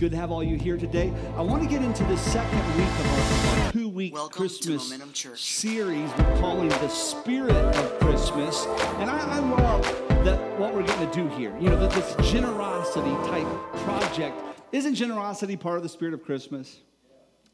good to have all you here today. I want to get into the second week of our two week Christmas series we're calling The Spirit of Christmas. And I, I love that what we're going to do here. You know, that this generosity type project. Isn't generosity part of the spirit of Christmas?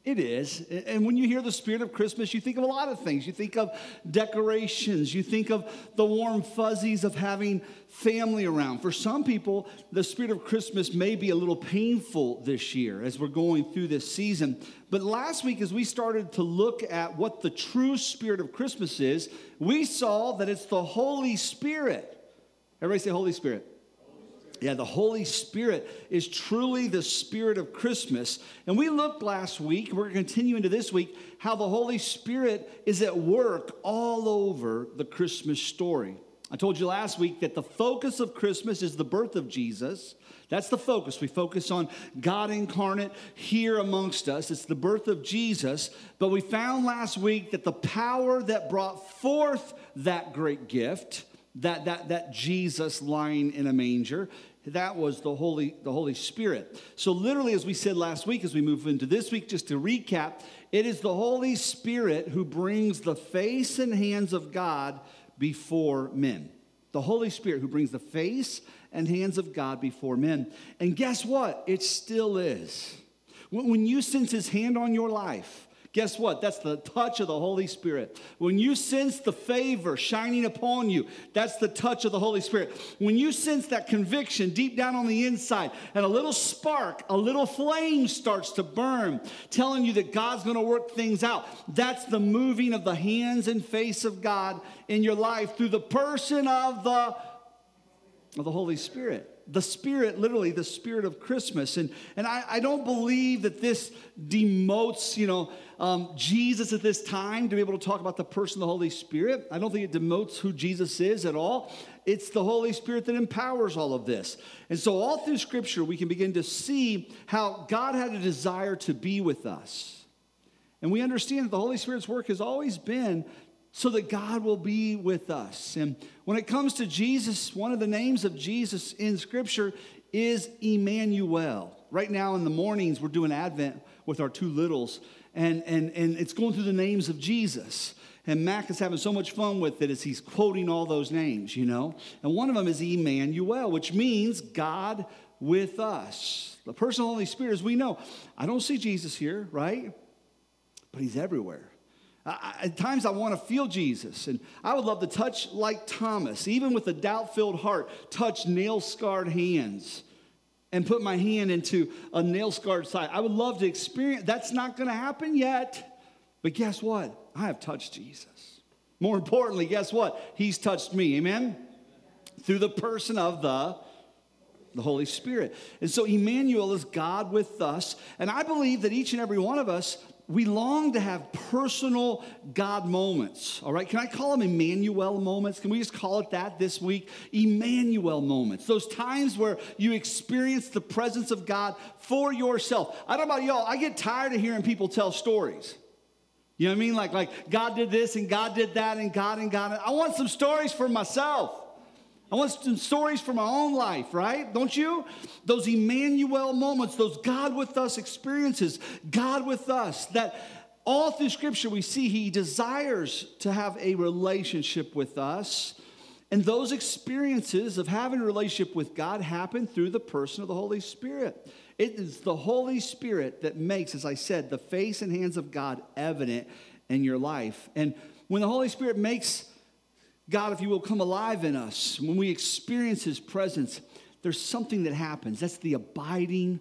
It is. And when you hear the spirit of Christmas, you think of a lot of things. You think of decorations, you think of the warm fuzzies of having family around. For some people, the spirit of Christmas may be a little painful this year as we're going through this season. But last week, as we started to look at what the true spirit of Christmas is, we saw that it's the Holy Spirit. Everybody say, Holy Spirit. Yeah, the Holy Spirit is truly the spirit of Christmas. And we looked last week, we're continuing to this week, how the Holy Spirit is at work all over the Christmas story. I told you last week that the focus of Christmas is the birth of Jesus. That's the focus. We focus on God incarnate here amongst us. It's the birth of Jesus. But we found last week that the power that brought forth that great gift that, that, that Jesus lying in a manger. That was the Holy, the Holy Spirit. So, literally, as we said last week, as we move into this week, just to recap, it is the Holy Spirit who brings the face and hands of God before men. The Holy Spirit who brings the face and hands of God before men. And guess what? It still is. When you sense His hand on your life, Guess what? That's the touch of the Holy Spirit. When you sense the favor shining upon you, that's the touch of the Holy Spirit. When you sense that conviction deep down on the inside and a little spark, a little flame starts to burn, telling you that God's going to work things out, that's the moving of the hands and face of God in your life through the person of the, of the Holy Spirit the spirit, literally the spirit of Christmas. And, and I, I don't believe that this demotes, you know, um, Jesus at this time to be able to talk about the person of the Holy Spirit. I don't think it demotes who Jesus is at all. It's the Holy Spirit that empowers all of this. And so, all through Scripture, we can begin to see how God had a desire to be with us. And we understand that the Holy Spirit's work has always been so that God will be with us. And when it comes to Jesus, one of the names of Jesus in Scripture is Emmanuel. Right now in the mornings, we're doing Advent with our two littles and, and, and it's going through the names of Jesus. And Mac is having so much fun with it as he's quoting all those names, you know. And one of them is Emmanuel, which means God with us. The person of the Holy Spirit, as we know, I don't see Jesus here, right? But he's everywhere. I, at times I want to feel Jesus, and I would love to touch like Thomas, even with a doubt filled heart, touch nail scarred hands and put my hand into a nail scarred side. I would love to experience that's not going to happen yet. But guess what? I have touched Jesus. More importantly, guess what? He's touched me. Amen. Through the person of the the Holy Spirit. And so Emmanuel is God with us. And I believe that each and every one of us we long to have personal God moments. All right, can I call them Emmanuel moments? Can we just call it that this week? Emmanuel moments. Those times where you experience the presence of God for yourself. I don't know about y'all, I get tired of hearing people tell stories. You know what I mean? Like, like God did this and God did that and God and God. I want some stories for myself. I want some stories from my own life, right? Don't you? Those Emmanuel moments, those God with us experiences, God with us, that all through Scripture we see He desires to have a relationship with us. And those experiences of having a relationship with God happen through the person of the Holy Spirit. It is the Holy Spirit that makes, as I said, the face and hands of God evident in your life. And when the Holy Spirit makes God, if you will, come alive in us. When we experience His presence, there's something that happens. That's the abiding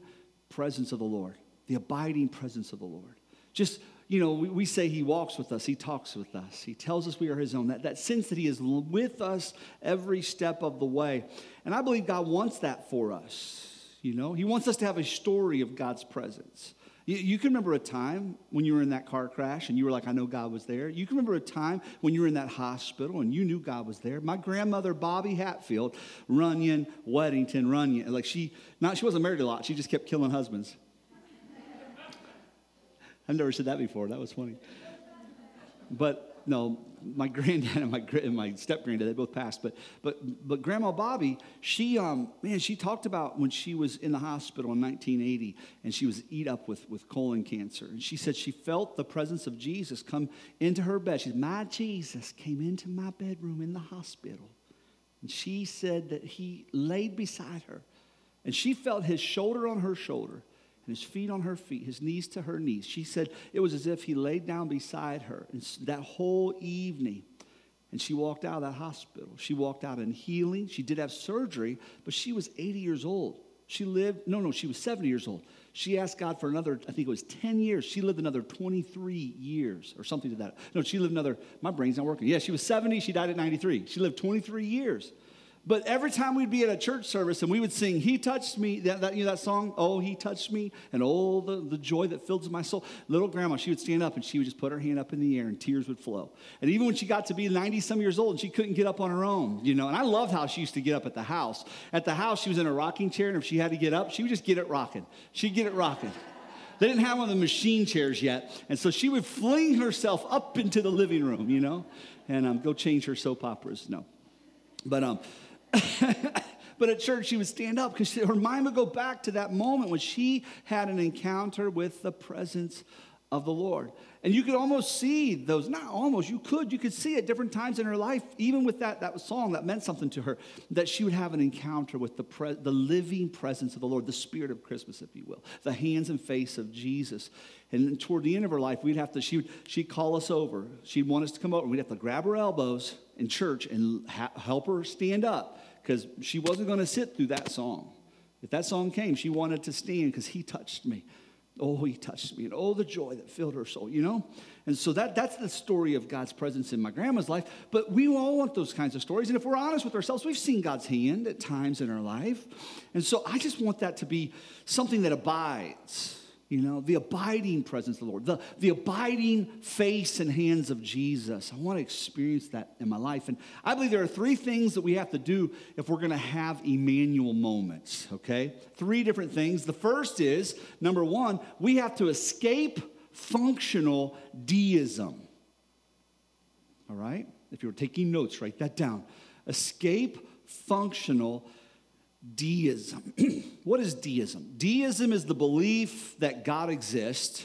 presence of the Lord. The abiding presence of the Lord. Just, you know, we, we say He walks with us, He talks with us, He tells us we are His own. That, that sense that He is with us every step of the way. And I believe God wants that for us. You know, He wants us to have a story of God's presence. You, can remember a time when you were in that car crash and you were like, I know God was there. You can remember a time when you were in that hospital and you knew God was there. My grandmother, Bobby Hatfield, Runyon, Weddington, Runyon, like she, not, she wasn't married a lot, she just kept killing husbands. I've never said that before. That was funny. But no, my granddad and my and my step granddad they both passed, but but but Grandma Bobby, she um man, she talked about when she was in the hospital in 1980 and she was eat up with with colon cancer, and she said she felt the presence of Jesus come into her bed. She said, "My Jesus came into my bedroom in the hospital," and she said that he laid beside her, and she felt his shoulder on her shoulder and his feet on her feet, his knees to her knees. She said it was as if he laid down beside her. And that whole evening, and she walked out of that hospital. She walked out in healing. She did have surgery, but she was 80 years old. She lived, no, no, she was 70 years old. She asked God for another, I think it was 10 years. She lived another 23 years or something to that. No, she lived another, my brain's not working. Yeah, she was 70. She died at 93. She lived 23 years. But every time we'd be at a church service and we would sing, He touched me, that, that, you know that song, Oh, He touched me, and oh, the, the joy that fills my soul. Little grandma, she would stand up and she would just put her hand up in the air and tears would flow. And even when she got to be 90 some years old she couldn't get up on her own, you know, and I loved how she used to get up at the house. At the house, she was in a rocking chair, and if she had to get up, she would just get it rocking. She'd get it rocking. They didn't have one of the machine chairs yet. And so she would fling herself up into the living room, you know, and um, go change her soap operas. No. But um, but at church, she would stand up because her mind would go back to that moment when she had an encounter with the presence of the Lord. And you could almost see those, not almost, you could, you could see at different times in her life, even with that, that song that meant something to her, that she would have an encounter with the, pre, the living presence of the Lord, the spirit of Christmas, if you will, the hands and face of Jesus. And toward the end of her life, we'd have to, she would, she'd call us over. She'd want us to come over. We'd have to grab her elbows in church and ha- help her stand up because she wasn't going to sit through that song. If that song came, she wanted to stand because he touched me. Oh, he touched me. And oh, the joy that filled her soul, you know? And so that, that's the story of God's presence in my grandma's life. But we all want those kinds of stories. And if we're honest with ourselves, we've seen God's hand at times in our life. And so I just want that to be something that abides you know, the abiding presence of the Lord, the, the abiding face and hands of Jesus. I want to experience that in my life. And I believe there are three things that we have to do if we're going to have Emmanuel moments, okay? Three different things. The first is number one, we have to escape functional deism. All right? If you're taking notes, write that down. Escape functional deism. what is deism? Deism is the belief that God exists,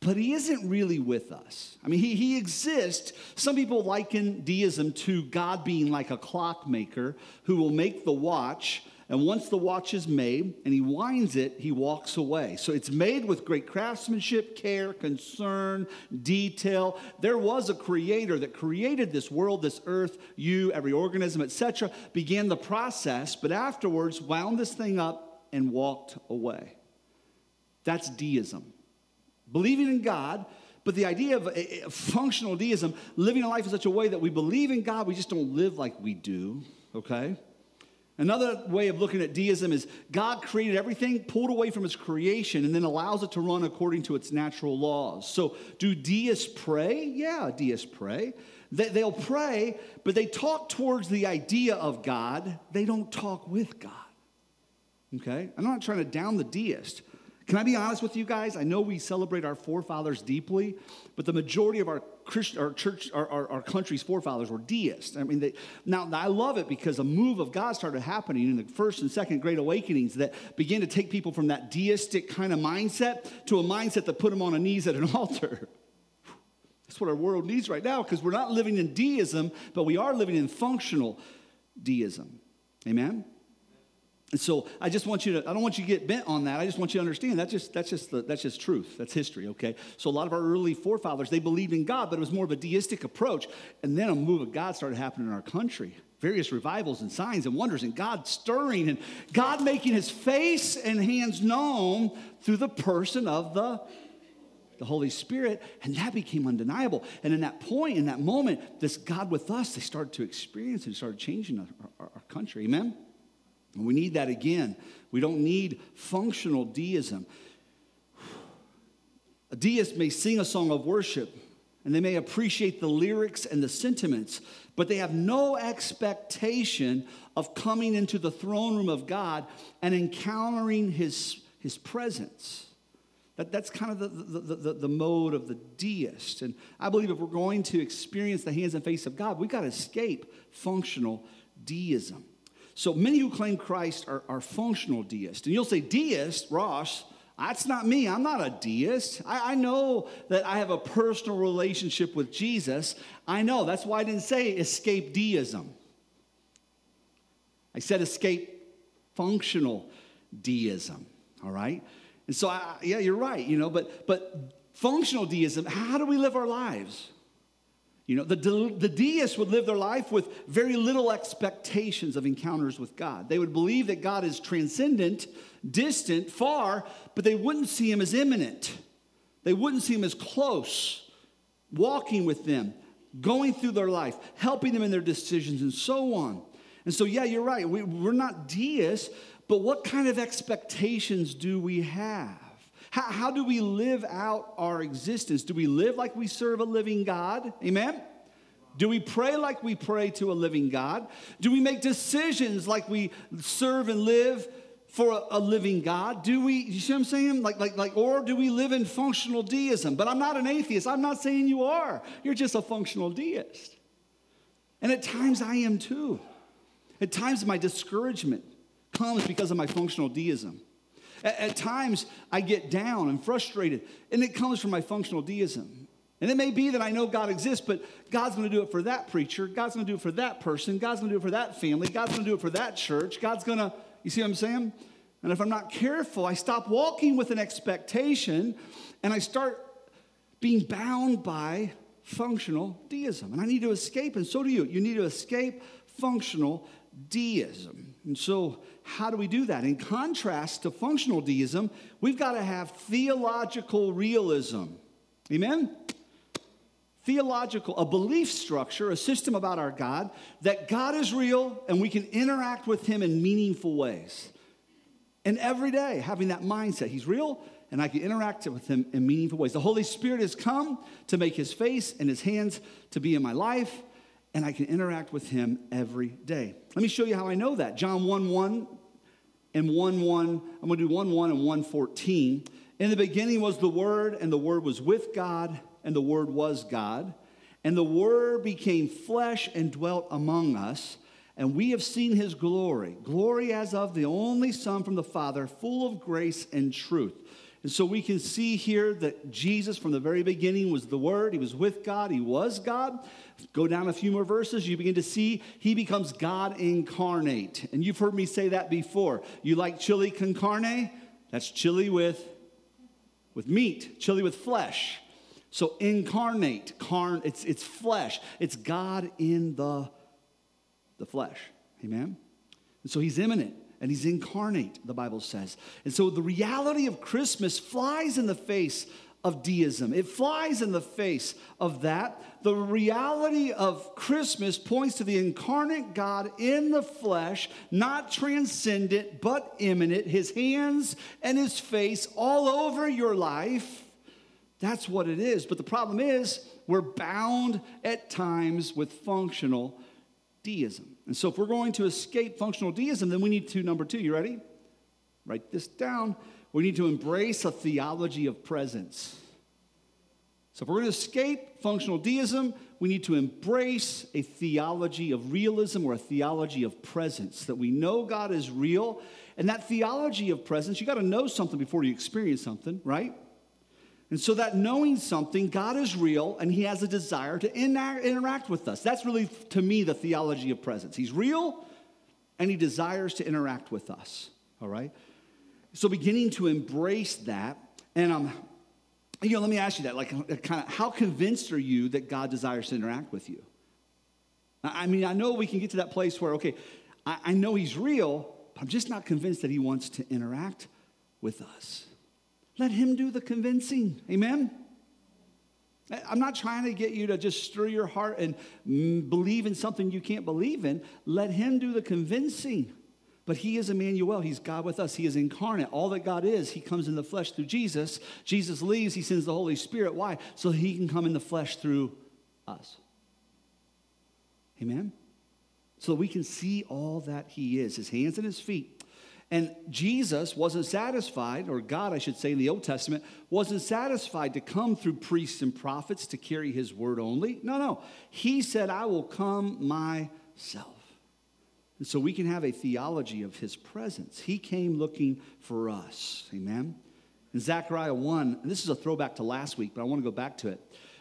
but he isn't really with us. I mean, he, he exists. Some people liken deism to God being like a clockmaker who will make the watch and once the watch is made and he winds it, he walks away. So it's made with great craftsmanship, care, concern, detail. There was a creator that created this world, this earth, you, every organism, etc., began the process, but afterwards wound this thing up and walked away. That's deism. Believing in God, but the idea of a, a functional deism, living a life in such a way that we believe in God, we just don't live like we do, okay? Another way of looking at deism is God created everything, pulled away from his creation, and then allows it to run according to its natural laws. So, do deists pray? Yeah, deists pray. They'll pray, but they talk towards the idea of God, they don't talk with God. Okay? I'm not trying to down the deist. Can I be honest with you guys? I know we celebrate our forefathers deeply, but the majority of our Christian, our church, our, our, our country's forefathers were deists. I mean, they, now I love it because a move of God started happening in the first and second great awakenings that began to take people from that deistic kind of mindset to a mindset that put them on a knees at an altar. That's what our world needs right now because we're not living in deism, but we are living in functional deism. Amen? And so I just want you to, I don't want you to get bent on that. I just want you to understand that's just, that's just, the, that's just truth. That's history, okay? So a lot of our early forefathers, they believed in God, but it was more of a deistic approach. And then a move of God started happening in our country. Various revivals and signs and wonders, and God stirring and God making his face and hands known through the person of the the Holy Spirit, and that became undeniable. And in that point, in that moment, this God with us, they started to experience and started changing our, our, our country. Amen? And we need that again. We don't need functional deism. A deist may sing a song of worship and they may appreciate the lyrics and the sentiments, but they have no expectation of coming into the throne room of God and encountering his, his presence. That, that's kind of the, the, the, the, mode of the deist. And I believe if we're going to experience the hands and face of God, we've got to escape functional deism. So many who claim Christ are, are functional deists. And you'll say, deist, Ross, that's not me. I'm not a deist. I, I, know that I have a personal relationship with Jesus. I know. That's why I didn't say escape deism. I said escape functional deism. All right? And so, I, yeah, you're right, you know, but, but functional deism, how do we live our lives? You know, the, the deists would live their life with very little expectations of encounters with God. They would believe that God is transcendent, distant, far, but they wouldn't see him as immanent. They wouldn't see him as close, walking with them, going through their life, helping them in their decisions, and so on. And so, yeah, you're right. We, we're not deists, but what kind of expectations do we have? How, how do we live out our existence? Do we live like we serve a living God? Amen? Do we pray like we pray to a living God? Do we make decisions like we serve and live for a, a, living God? Do we, you see what I'm saying? Like, like, like, or do we live in functional deism? But I'm not an atheist. I'm not saying you are. You're just a functional deist. And at times I am too. At times my discouragement comes because of my functional deism. At, at times, I get down and frustrated, and it comes from my functional deism. And it may be that I know God exists, but God's to do it for that preacher. God's to do it for that person. God's to do it for that family. God's to do it for that church. God's to, you see what I'm saying? And if I'm not careful, I stop walking with an expectation and I start being bound by functional deism. And I need to escape, and so do you. You need to escape functional deism. And so, how do we do that? In contrast to functional deism, we've got to have theological realism. Amen? Theological, a belief structure, a system about our God, that God is real and we can interact with Him in meaningful ways. And every day, having that mindset, He's real and I can interact with Him in meaningful ways. The Holy Spirit has come to make His face and His hands to be in my life and I can interact with him every day. Let me show you how I know that. John 1 1 and 1 1. I'm going to do 1 1 and 1 14. In the beginning was the Word, and the Word was with God, and the Word was God. And the Word became flesh and dwelt among us, and we have seen his glory glory as of the only Son from the Father, full of grace and truth. And so we can see here that Jesus, from the very beginning, was the Word. He was with God. He was God. Go down a few more verses, you begin to see he becomes God incarnate. And you've heard me say that before. You like chili con carne? That's chili with, with meat, chili with flesh. So incarnate, carn, it's, it's flesh. It's God in the, the flesh. Amen? And so he's immanent and he's incarnate, the Bible says. And so the reality of Christmas flies in the face of deism. It flies in the face of that. The reality of Christmas points to the incarnate God in the flesh, not transcendent, but immanent, his hands and his face all over your life. That's what it is. But the problem is, we're bound at times with functional deism. And so, if we're going to escape functional deism, then we need to, number two, you ready? Write this down. We need to embrace a theology of presence. So, if we're going to escape functional deism, we need to embrace a theology of realism or a theology of presence, that we know God is real. And that theology of presence, you got to know something before you experience something, right? And so that knowing something, God is real and he has a desire to interact with us. That's really, to me, the theology of presence. He's real and he desires to interact with us. All right? So beginning to embrace that, and um, you know, let me ask you that, like, uh, kind of, how convinced are you that God desires to interact with you? I mean, I know we can get to that place where, okay, I, I know He's real, but I'm just not convinced that He wants to interact with us. Let Him do the convincing. Amen? I'm not trying to get you to just stir your heart and believe in something you can't believe in. Let Him do the convincing. But He is Emmanuel. He's God with us. He is incarnate. All that God is, He comes in the flesh through Jesus. Jesus leaves, He sends the Holy Spirit. Why? So He can come in the flesh through us. Amen? So we can see all that He is His hands and His feet. And Jesus wasn't satisfied, or God, I should say, in the Old Testament, wasn't satisfied to come through priests and prophets to carry his word only. No, no. He said, I will come myself. And so we can have a theology of his presence. He came looking for us. Amen. In Zechariah 1, and this is a throwback to last week, but I want to go back to it.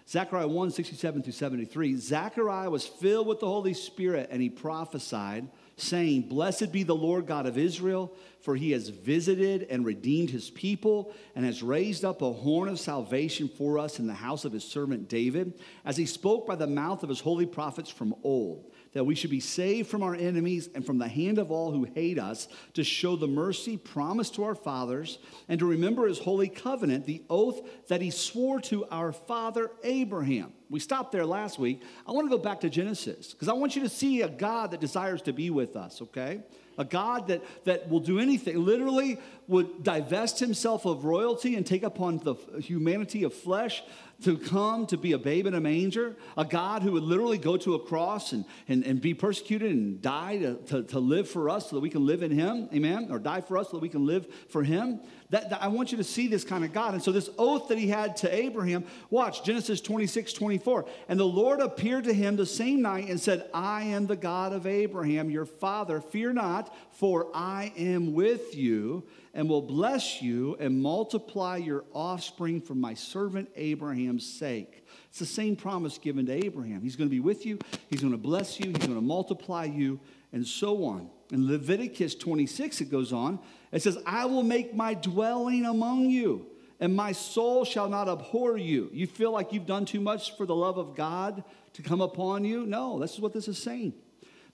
Zechariah 1, 67 through 73. Zechariah was filled with the Holy Spirit and he prophesied saying, Blessed be the Lord God of Israel, for he has visited and redeemed his people and has raised up a horn of salvation for us in the house of his servant David, as he spoke by the mouth of his holy prophets from old that we should be saved from our enemies and from the hand of all who hate us, to show the mercy promised to our fathers, and to remember his holy covenant, the oath that he swore to our father Abraham. We stopped there last week. I want to go back to Genesis because I want you to see a God that desires to be with us, okay? A God that, that will do anything, literally would divest himself of royalty and take upon the humanity of flesh to come to be a babe in a manger, a God who would literally go to a cross and, and, and be persecuted and die to, to, to live for us so that we can live in Him, amen, or die for us so that we can live for Him. That, that, I want you to see this kind of God. And so, this oath that He had to Abraham, watch Genesis 26 24. And the Lord appeared to him the same night and said, I am the God of Abraham, your father. Fear not, for I am with you and will bless you and multiply your offspring for my servant Abraham's sake. It's the same promise given to Abraham. He's going to be with you, he's going to bless you, he's going to multiply you, and so on. In Leviticus 26, it goes on. It says, I will make my dwelling among you, and my soul shall not abhor you. You feel like you've done too much for the love of God to come upon you? No, this is what this is saying.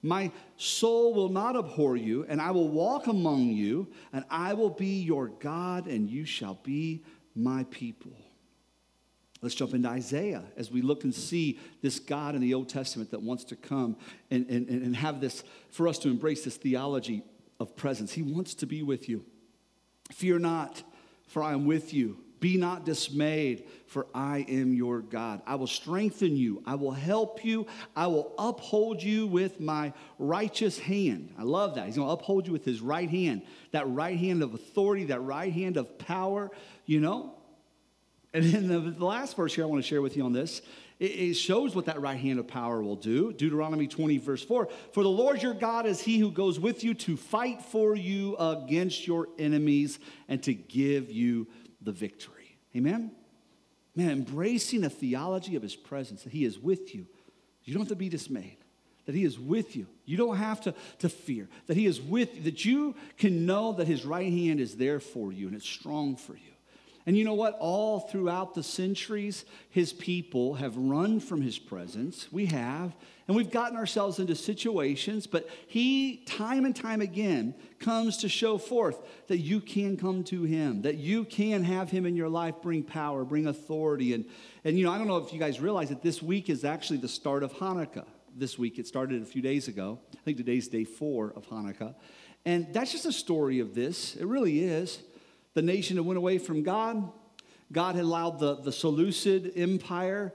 My soul will not abhor you, and I will walk among you, and I will be your God, and you shall be my people. Let's jump into Isaiah as we look and see this God in the Old Testament that wants to come and, and, and have this, for us to embrace this theology of presence. He wants to be with you. Fear not, for I am with you. Be not dismayed, for I am your God. I will strengthen you. I will help you. I will uphold you with my righteous hand. I love that. He's going to uphold you with his right hand, that right hand of authority, that right hand of power, you know? And then the, last verse here I want to share with you on this it, shows what that right hand of power will do. Deuteronomy 20, verse 4 For the Lord your God is he who goes with you to fight for you against your enemies and to give you the victory. Amen? Man, embracing a theology of his presence, that he is with you. You don't have to be dismayed, that he is with you. You don't have to, to fear, that he is with you, that you can know that his right hand is there for you and it's strong for you. And you know what? All throughout the centuries, his people have run from his presence. We have. And we've gotten ourselves into situations, but he, time and time again, comes to show forth that you can come to him, that you can have him in your life bring power, bring authority. And, and you know, I don't know if you guys realize that this week is actually the start of Hanukkah. This week, it started a few days ago. I think today's day four of Hanukkah. And that's just a story of this. It really is the nation that went away from God. God had allowed the, the Seleucid Empire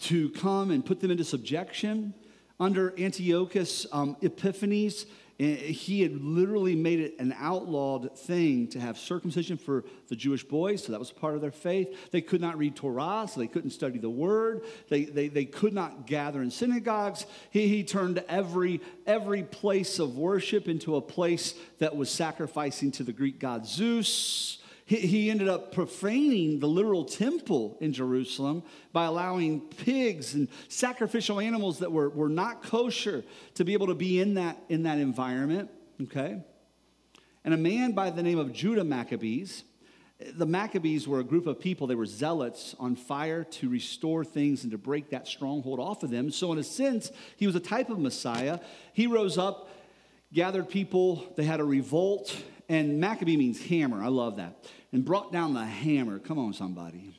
to come and put them into subjection. Under Antiochus um, Epiphanes, he had literally made it an outlawed thing to have circumcision for the Jewish boys, so that was part of their faith. They could not read Torah, so they couldn't study the word. They, they, they could not gather in synagogues. He, he turned every, every place of worship into a place that was sacrificing to the Greek god Zeus. He, ended up profaning the literal temple in Jerusalem by allowing pigs and sacrificial animals that were, were not kosher to be able to be in that, in that environment, okay? And a man by the name of Judah Maccabees, the Maccabees were a group of people, they were zealots on fire to restore things and to break that stronghold off of them. So, in a sense, he was a type of Messiah. He rose up, gathered people, they had a revolt, and Maccabee means hammer. I love that and brought down the hammer. Come on, somebody.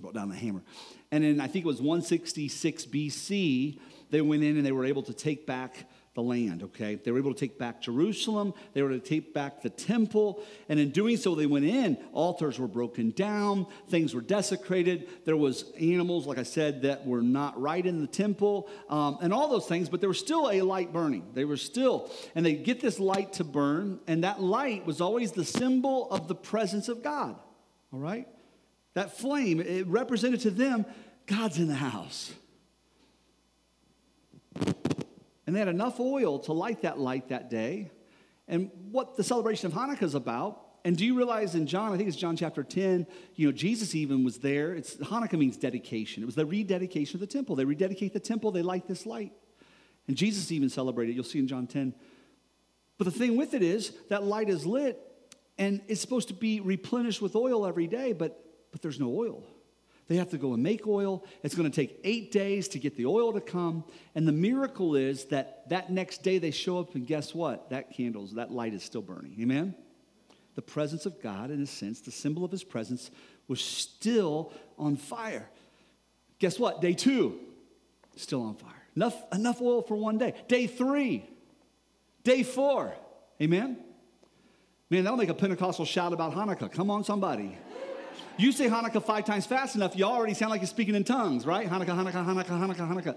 Brought down the hammer. And then I think it was 166 BC, they went in and they were able to take back the land, okay? They were able to take back Jerusalem, they were able to take back the temple, and in doing so, they went in. Altars were broken down, things were desecrated. There was animals, like I said, that were not right in the temple, um, and all those things, but there was still a light burning. They were still, and they get this light to burn, and that light was always the symbol of the presence of God, all right? That flame, it represented to them, God's in the house. And they had enough oil to light that light that day. And what the celebration of Hanukkah is about, and do you realize in John, I think it's John chapter 10, you know, Jesus even was there. It's Hanukkah means dedication. It was the rededication of the temple. They rededicate the temple, they light this light. And Jesus even celebrated, you'll see in John 10. But the thing with it is that light is lit and it's supposed to be replenished with oil every day, but but there's no oil. They have to go and make oil. It's going to take eight days to get the oil to come. And the miracle is that that next day they show up, and guess what? That candles, that light is still burning. Amen? The presence of God, in a sense, the symbol of his presence, was still on fire. Guess what? Day two, still on fire. Enough, enough oil for one day. Day three, day four. Amen? Man, that'll make a Pentecostal shout about Hanukkah. Come on, somebody. You say Hanukkah five times fast enough, you already sound like you're speaking in tongues, right? Hanukkah, Hanukkah, Hanukkah, Hanukkah, Hanukkah.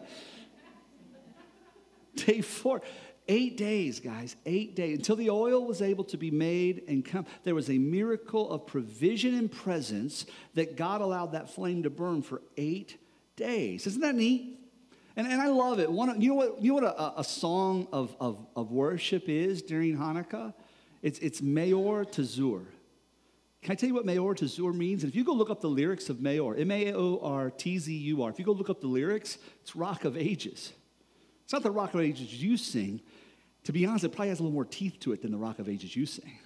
Day four. Eight days, guys, eight days. Until the oil was able to be made and come, there was a miracle of provision and presence that God allowed that flame to burn for eight days. Isn't that neat? And, and I love it. One, you know what, you know what a, a song of, of, of worship is during Hanukkah? It's, it's Meor Tzur. Can I tell you what Meor Tzur means? And if you go look up the lyrics of Meor, M A O R T Z U R, if you go look up the lyrics, it's Rock of Ages. It's not the Rock of Ages you sing. To be honest, it probably has a little more teeth to it than the Rock of Ages you sing.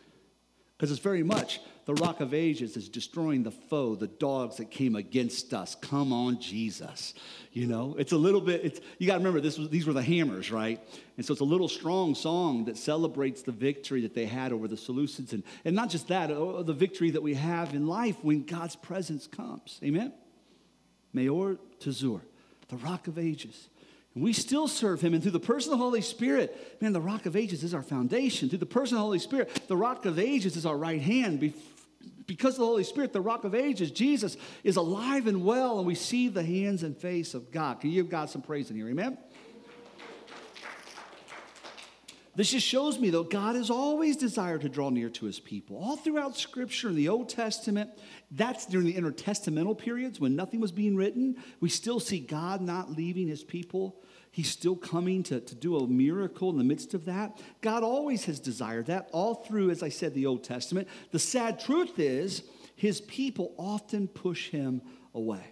Because it's very much the rock of ages is destroying the foe, the dogs that came against us. Come on, Jesus. You know, it's a little bit, it's, you got to remember, this was, these were the hammers, right? And so it's a little strong song that celebrates the victory that they had over the Seleucids. And, and not just that, uh, the victory that we have in life when God's presence comes. Amen? Meor Tzur, the rock of ages. We still serve him. And through the person of the Holy Spirit, man, the rock of ages is our foundation. Through the person of the Holy Spirit, the rock of ages is our right hand. Because of the Holy Spirit, the rock of ages, Jesus, is alive and well, and we see the hands and face of God. Can you give God some praise in here? Amen? This just shows me, though, God has always desired to draw near to his people. All throughout Scripture in the Old Testament, that's during the intertestamental periods when nothing was being written. We still see God not leaving his people. He's still coming to, to do a miracle in the midst of that. God always has desired that, all through, as I said, the Old Testament. The sad truth is, his people often push him away.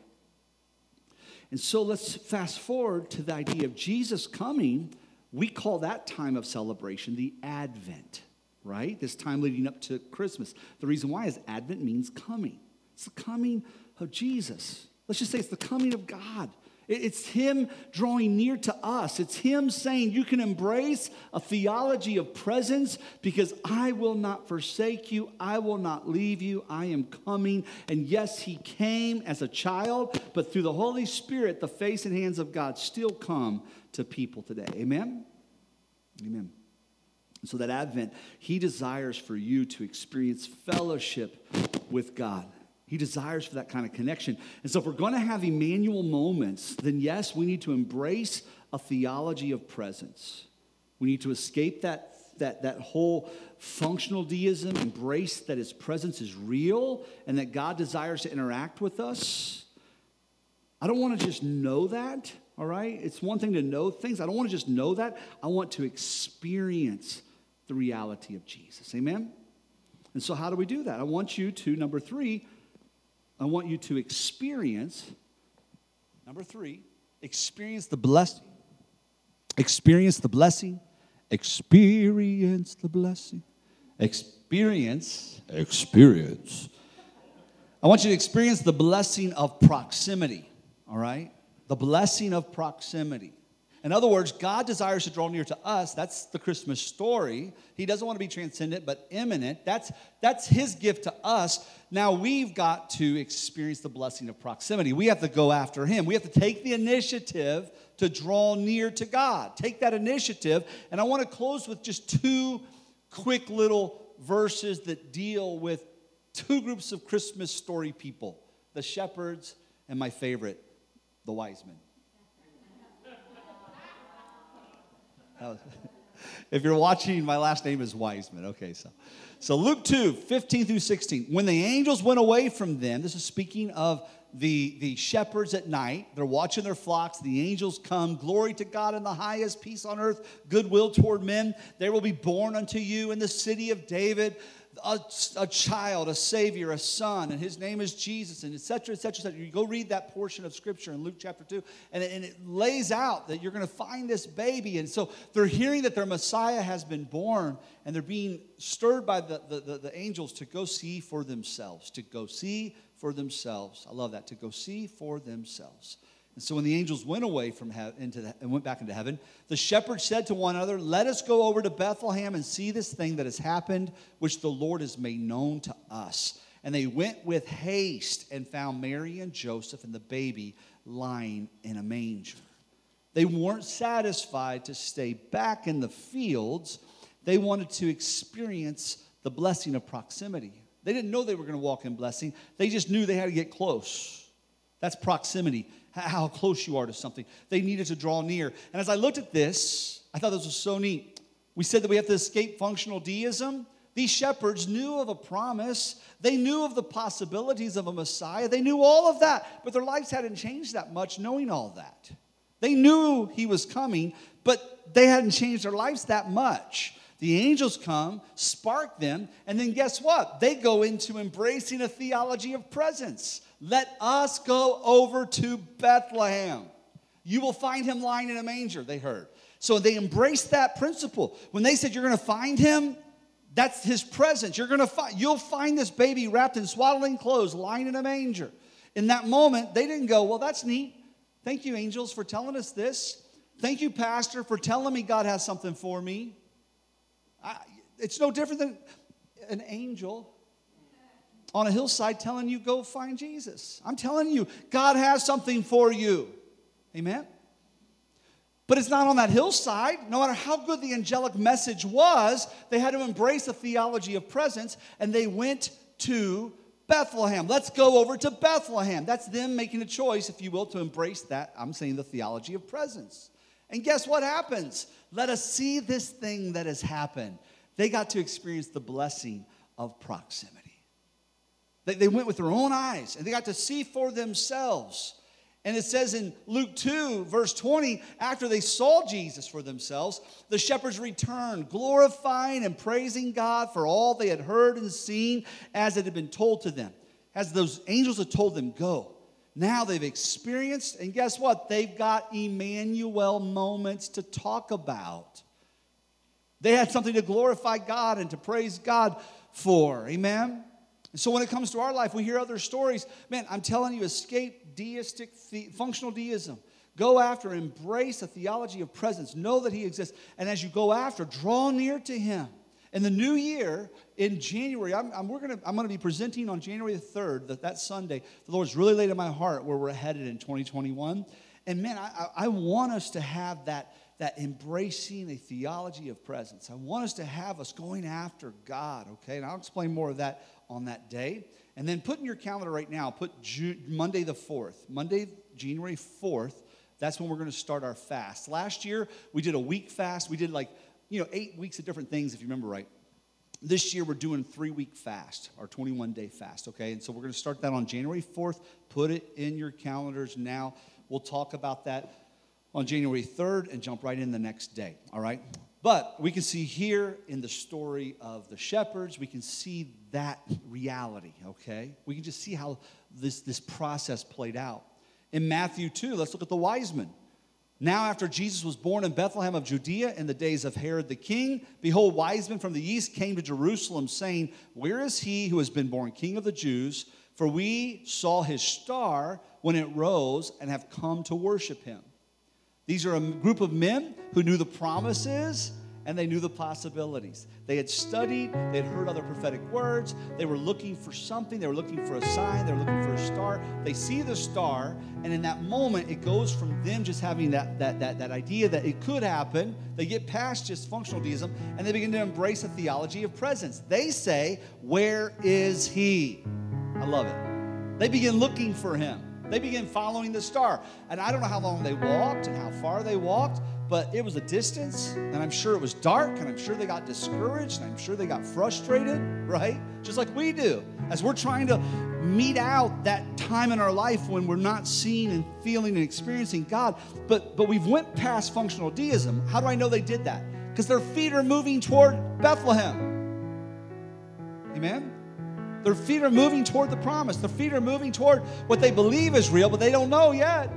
And so let's fast forward to the idea of Jesus coming we call that time of celebration the Advent, right? This time leading up to Christmas. The reason why is Advent means coming. It's the coming of Jesus. Let's just say it's the coming of God. It's Him drawing near to us. It's Him saying, You can embrace a theology of presence because I will not forsake you. I will not leave you. I am coming. And yes, He came as a child, but through the Holy Spirit, the face and hands of God still come to people today. Amen? Amen. So that Advent, He desires for you to experience fellowship with God. He desires for that kind of connection. And so, if we're going to have Emmanuel moments, then yes, we need to embrace a theology of presence. We need to escape that, that, that whole functional deism, embrace that his presence is real and that God desires to interact with us. I don't want to just know that, all right? It's one thing to know things. I don't want to just know that. I want to experience the reality of Jesus. Amen? And so, how do we do that? I want you to, number three, I want you to experience, number three, experience the blessing. Experience the blessing. Experience the blessing. Experience, experience. I want you to experience the blessing of proximity, all right? The blessing of proximity. In other words, God desires to draw near to us. That's the Christmas story. He doesn't want to be transcendent, but immanent. That's, that's his gift to us. Now we've got to experience the blessing of proximity. We have to go after him. We have to take the initiative to draw near to God. Take that initiative. And I want to close with just two quick little verses that deal with two groups of Christmas story people the shepherds and my favorite, the wise men. If you're watching, my last name is Wiseman. Okay, so so Luke 2, 15 through 16. When the angels went away from them, this is speaking of the, the shepherds at night. They're watching their flocks. The angels come. Glory to God in the highest, peace on earth, goodwill toward men. There will be born unto you in the city of David a, a, child, a savior, a son, and his name is Jesus, and etc., etc., etc. You go read that portion of scripture in Luke chapter 2, and it, and it lays out that you're going to find this baby. And so they're hearing that their Messiah has been born, and they're being stirred by the, the, the, the angels to go see for themselves, to go see for themselves. I love that, to go see for themselves. And so when the angels went away from heaven into the, and went back into heaven, the shepherds said to one another, "Let us go over to Bethlehem and see this thing that has happened, which the Lord has made known to us." And they went with haste and found Mary and Joseph and the baby lying in a manger. They weren't satisfied to stay back in the fields. They wanted to experience the blessing of proximity. They didn't know they were going to walk in blessing. They just knew they had to get close. That's proximity how close you are to something. They needed to draw near. And as I looked at this, I thought this was so neat. We said that we have to escape functional deism. These shepherds knew of a promise. They knew of the possibilities of a Messiah. They knew all of that, but their lives hadn't changed that much knowing all that. They knew he was coming, but they hadn't changed their lives that much. The angels come, spark them, and then guess what? They go into embracing a theology of presence. Let us go over to Bethlehem. You will find him lying in a manger, they heard. So they embraced that principle. When they said you're going to find him, that's his presence. You're going to find you'll find this baby wrapped in swaddling clothes lying in a manger. In that moment, they didn't go, "Well, that's neat. Thank you angels for telling us this. Thank you pastor for telling me God has something for me." I, it's no different than an angel on a hillside telling you, go find Jesus. I'm telling you, God has something for you. Amen? But it's not on that hillside. No matter how good the angelic message was, they had to embrace a theology of presence and they went to Bethlehem. Let's go over to Bethlehem. That's them making a choice, if you will, to embrace that. I'm saying the theology of presence. And guess what happens? Let us see this thing that has happened. They got to experience the blessing of proximity. They, they went with their own eyes and they got to see for themselves. And it says in Luke 2, verse 20, after they saw Jesus for themselves, the shepherds returned, glorifying and praising God for all they had heard and seen as it had been told to them. As those angels had told them, go. Now they've experienced, and guess what? They've got Emmanuel moments to talk about. They had something to glorify God and to praise God for. Amen? So when it comes to our life, we hear other stories. Man, I'm telling you, escape deistic, the, functional deism. Go after, embrace a theology of presence. Know that He exists. And as you go after, draw near to Him. In the new year, in January, I'm, I'm we're gonna, I'm to be presenting on January the 3rd, that, that Sunday. The Lord's really laid in my heart where we're headed in 2021. And man, I, I want us to have that, that embracing a theology of presence. I want us to have us going after God, okay? And I'll explain more of that on that day. And then put in your calendar right now, put June, Monday the 4th. Monday, January 4th, that's when we're going to start our fast. Last year, we did a week fast. We did like, you know, eight weeks of different things, if you remember right. This year, we're doing three week fast, our 21 day fast, okay? And so we're to start that on January 4th. Put it in your calendars now. We'll talk about that on January 3rd and jump right in the next day, all right? But we can see here in the story of the shepherds, we can see that reality, okay? We can just see how this, this process played out. In Matthew 2, let's look at the wise men. Now, after Jesus was born in Bethlehem of Judea in the days of Herod the king, behold, wise men from the east came to Jerusalem, saying, Where is he who has been born king of the Jews? For we saw his star when it rose and have come to worship him. These are a group of men who knew the promises and they knew the possibilities. They had studied, they had heard other prophetic words, they were looking for something, they were looking for a sign, they were looking for a star. They see the star, and in that moment, it goes from them just having that, that, that, that idea that it could happen, they get past just functional deism, and they begin to embrace a theology of presence. They say, Where is he? I love it. They begin looking for him. They begin following the star. And I don't know how long they walked and how far they walked, but it was a distance, and I'm sure it was dark, and I'm sure they got discouraged, and I'm sure they got frustrated, right? Just like we do. As we're trying to meet out that time in our life when we're not seeing and feeling and experiencing God, but but we've went past functional deism. How do I know they did that? Because their feet are moving toward Bethlehem. Amen? Their feet are moving toward the promise. Their feet are moving toward what they believe is real, but they don't know yet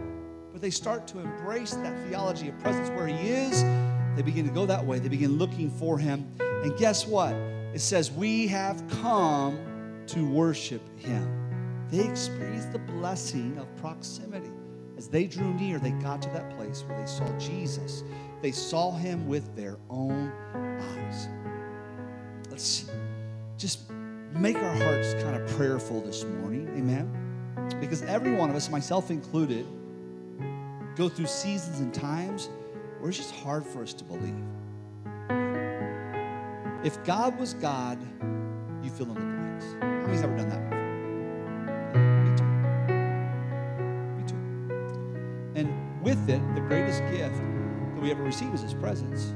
but they start to embrace that theology of presence where He is. They begin to go that way. They begin looking for Him. And guess what? It says, We have come to worship Him. They experienced the blessing of proximity. As they drew near, they got to that place where they saw Jesus. They saw Him with their own eyes. Let's just make our hearts kind of prayerful this morning. Amen. Because every one of us, myself included, go through seasons and times where it's just hard for us to believe. If God was God, you fill in the blanks. How many's ever done that before? Me too. Me too. And with it, the greatest gift that we ever receive is His presence.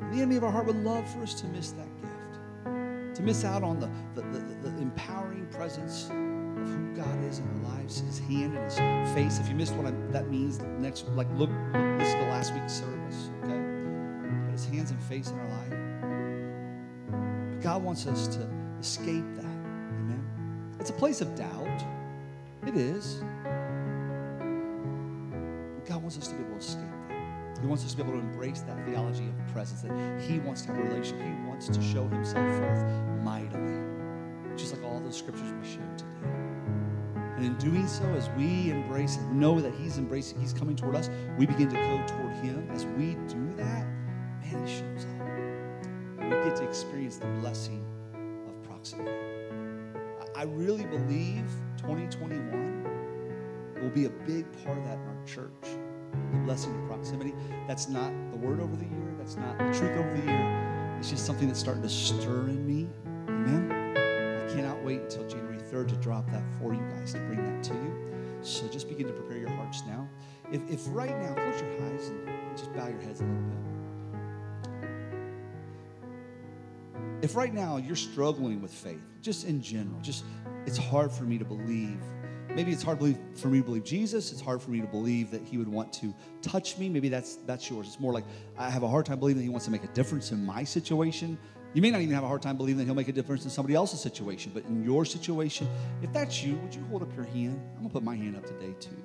And the enemy of our heart would love for us to miss that gift, to miss out on the, the, the, the empowering presence of who God is in our lives, His hand and His face. If you missed what I, that means, next like look, look this is the last week's service, okay? But His hands and face in our life. But God wants us to escape that. Amen. It's a place of doubt. It is. But God wants us to be able to escape that. He wants us to be able to embrace that theology of presence, that He wants to have a relationship. He wants to show Himself forth mightily, just like all those scriptures we showed today. And in doing so, as we embrace and know that He's embracing, He's coming toward us, we begin to go toward Him. As we do that, man, He shows up. We get to experience the blessing of proximity. I really believe 2021 will be a big part of that in our church. The blessing of proximity. That's not the word over the year, that's not the truth over the year. It's just something that's starting to stir in me. Amen. I cannot wait until To drop that for you guys, to bring that to you. So just begin to prepare your hearts now. If, if right now, close your eyes and just bow your heads a little bit. If right now you're struggling with faith, just in general, just it's hard for me to believe. Maybe it's hard for me to believe Jesus. It's hard for me to believe that He would want to touch me. Maybe that's that's yours. It's more like I have a hard time believing that He wants to make a difference in my situation. You may not even have a hard time believing that He'll make a difference in somebody else's situation, but in your situation, if that's you, would you hold up your hand? I'm going to put my hand up today, too.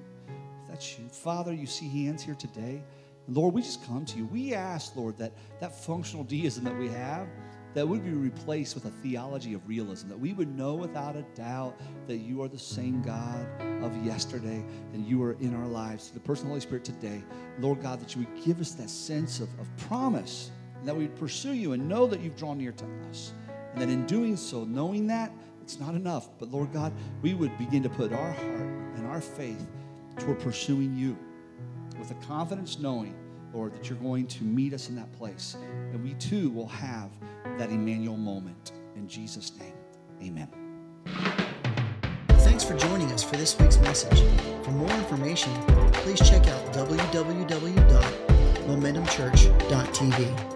If that's you, Father, you see hands here today. Lord, we just come to you. We ask, Lord, that that functional deism that we have, that would be replaced with a theology of realism, that we would know without a doubt that you are the same God of yesterday and you are in our lives. The person of the Holy Spirit today, Lord God, that you would give us that sense of, of promise and that we pursue you and know that you've drawn near to us. And that in doing so, knowing that, it's not enough. But Lord God, we would begin to put our heart and our faith toward pursuing you with a confidence knowing, Lord, that you're going to meet us in that place. And we too will have that Emmanuel moment. In Jesus' name, amen. Thanks for joining us for this week's message. For more information, please check out www.momentumchurch.tv.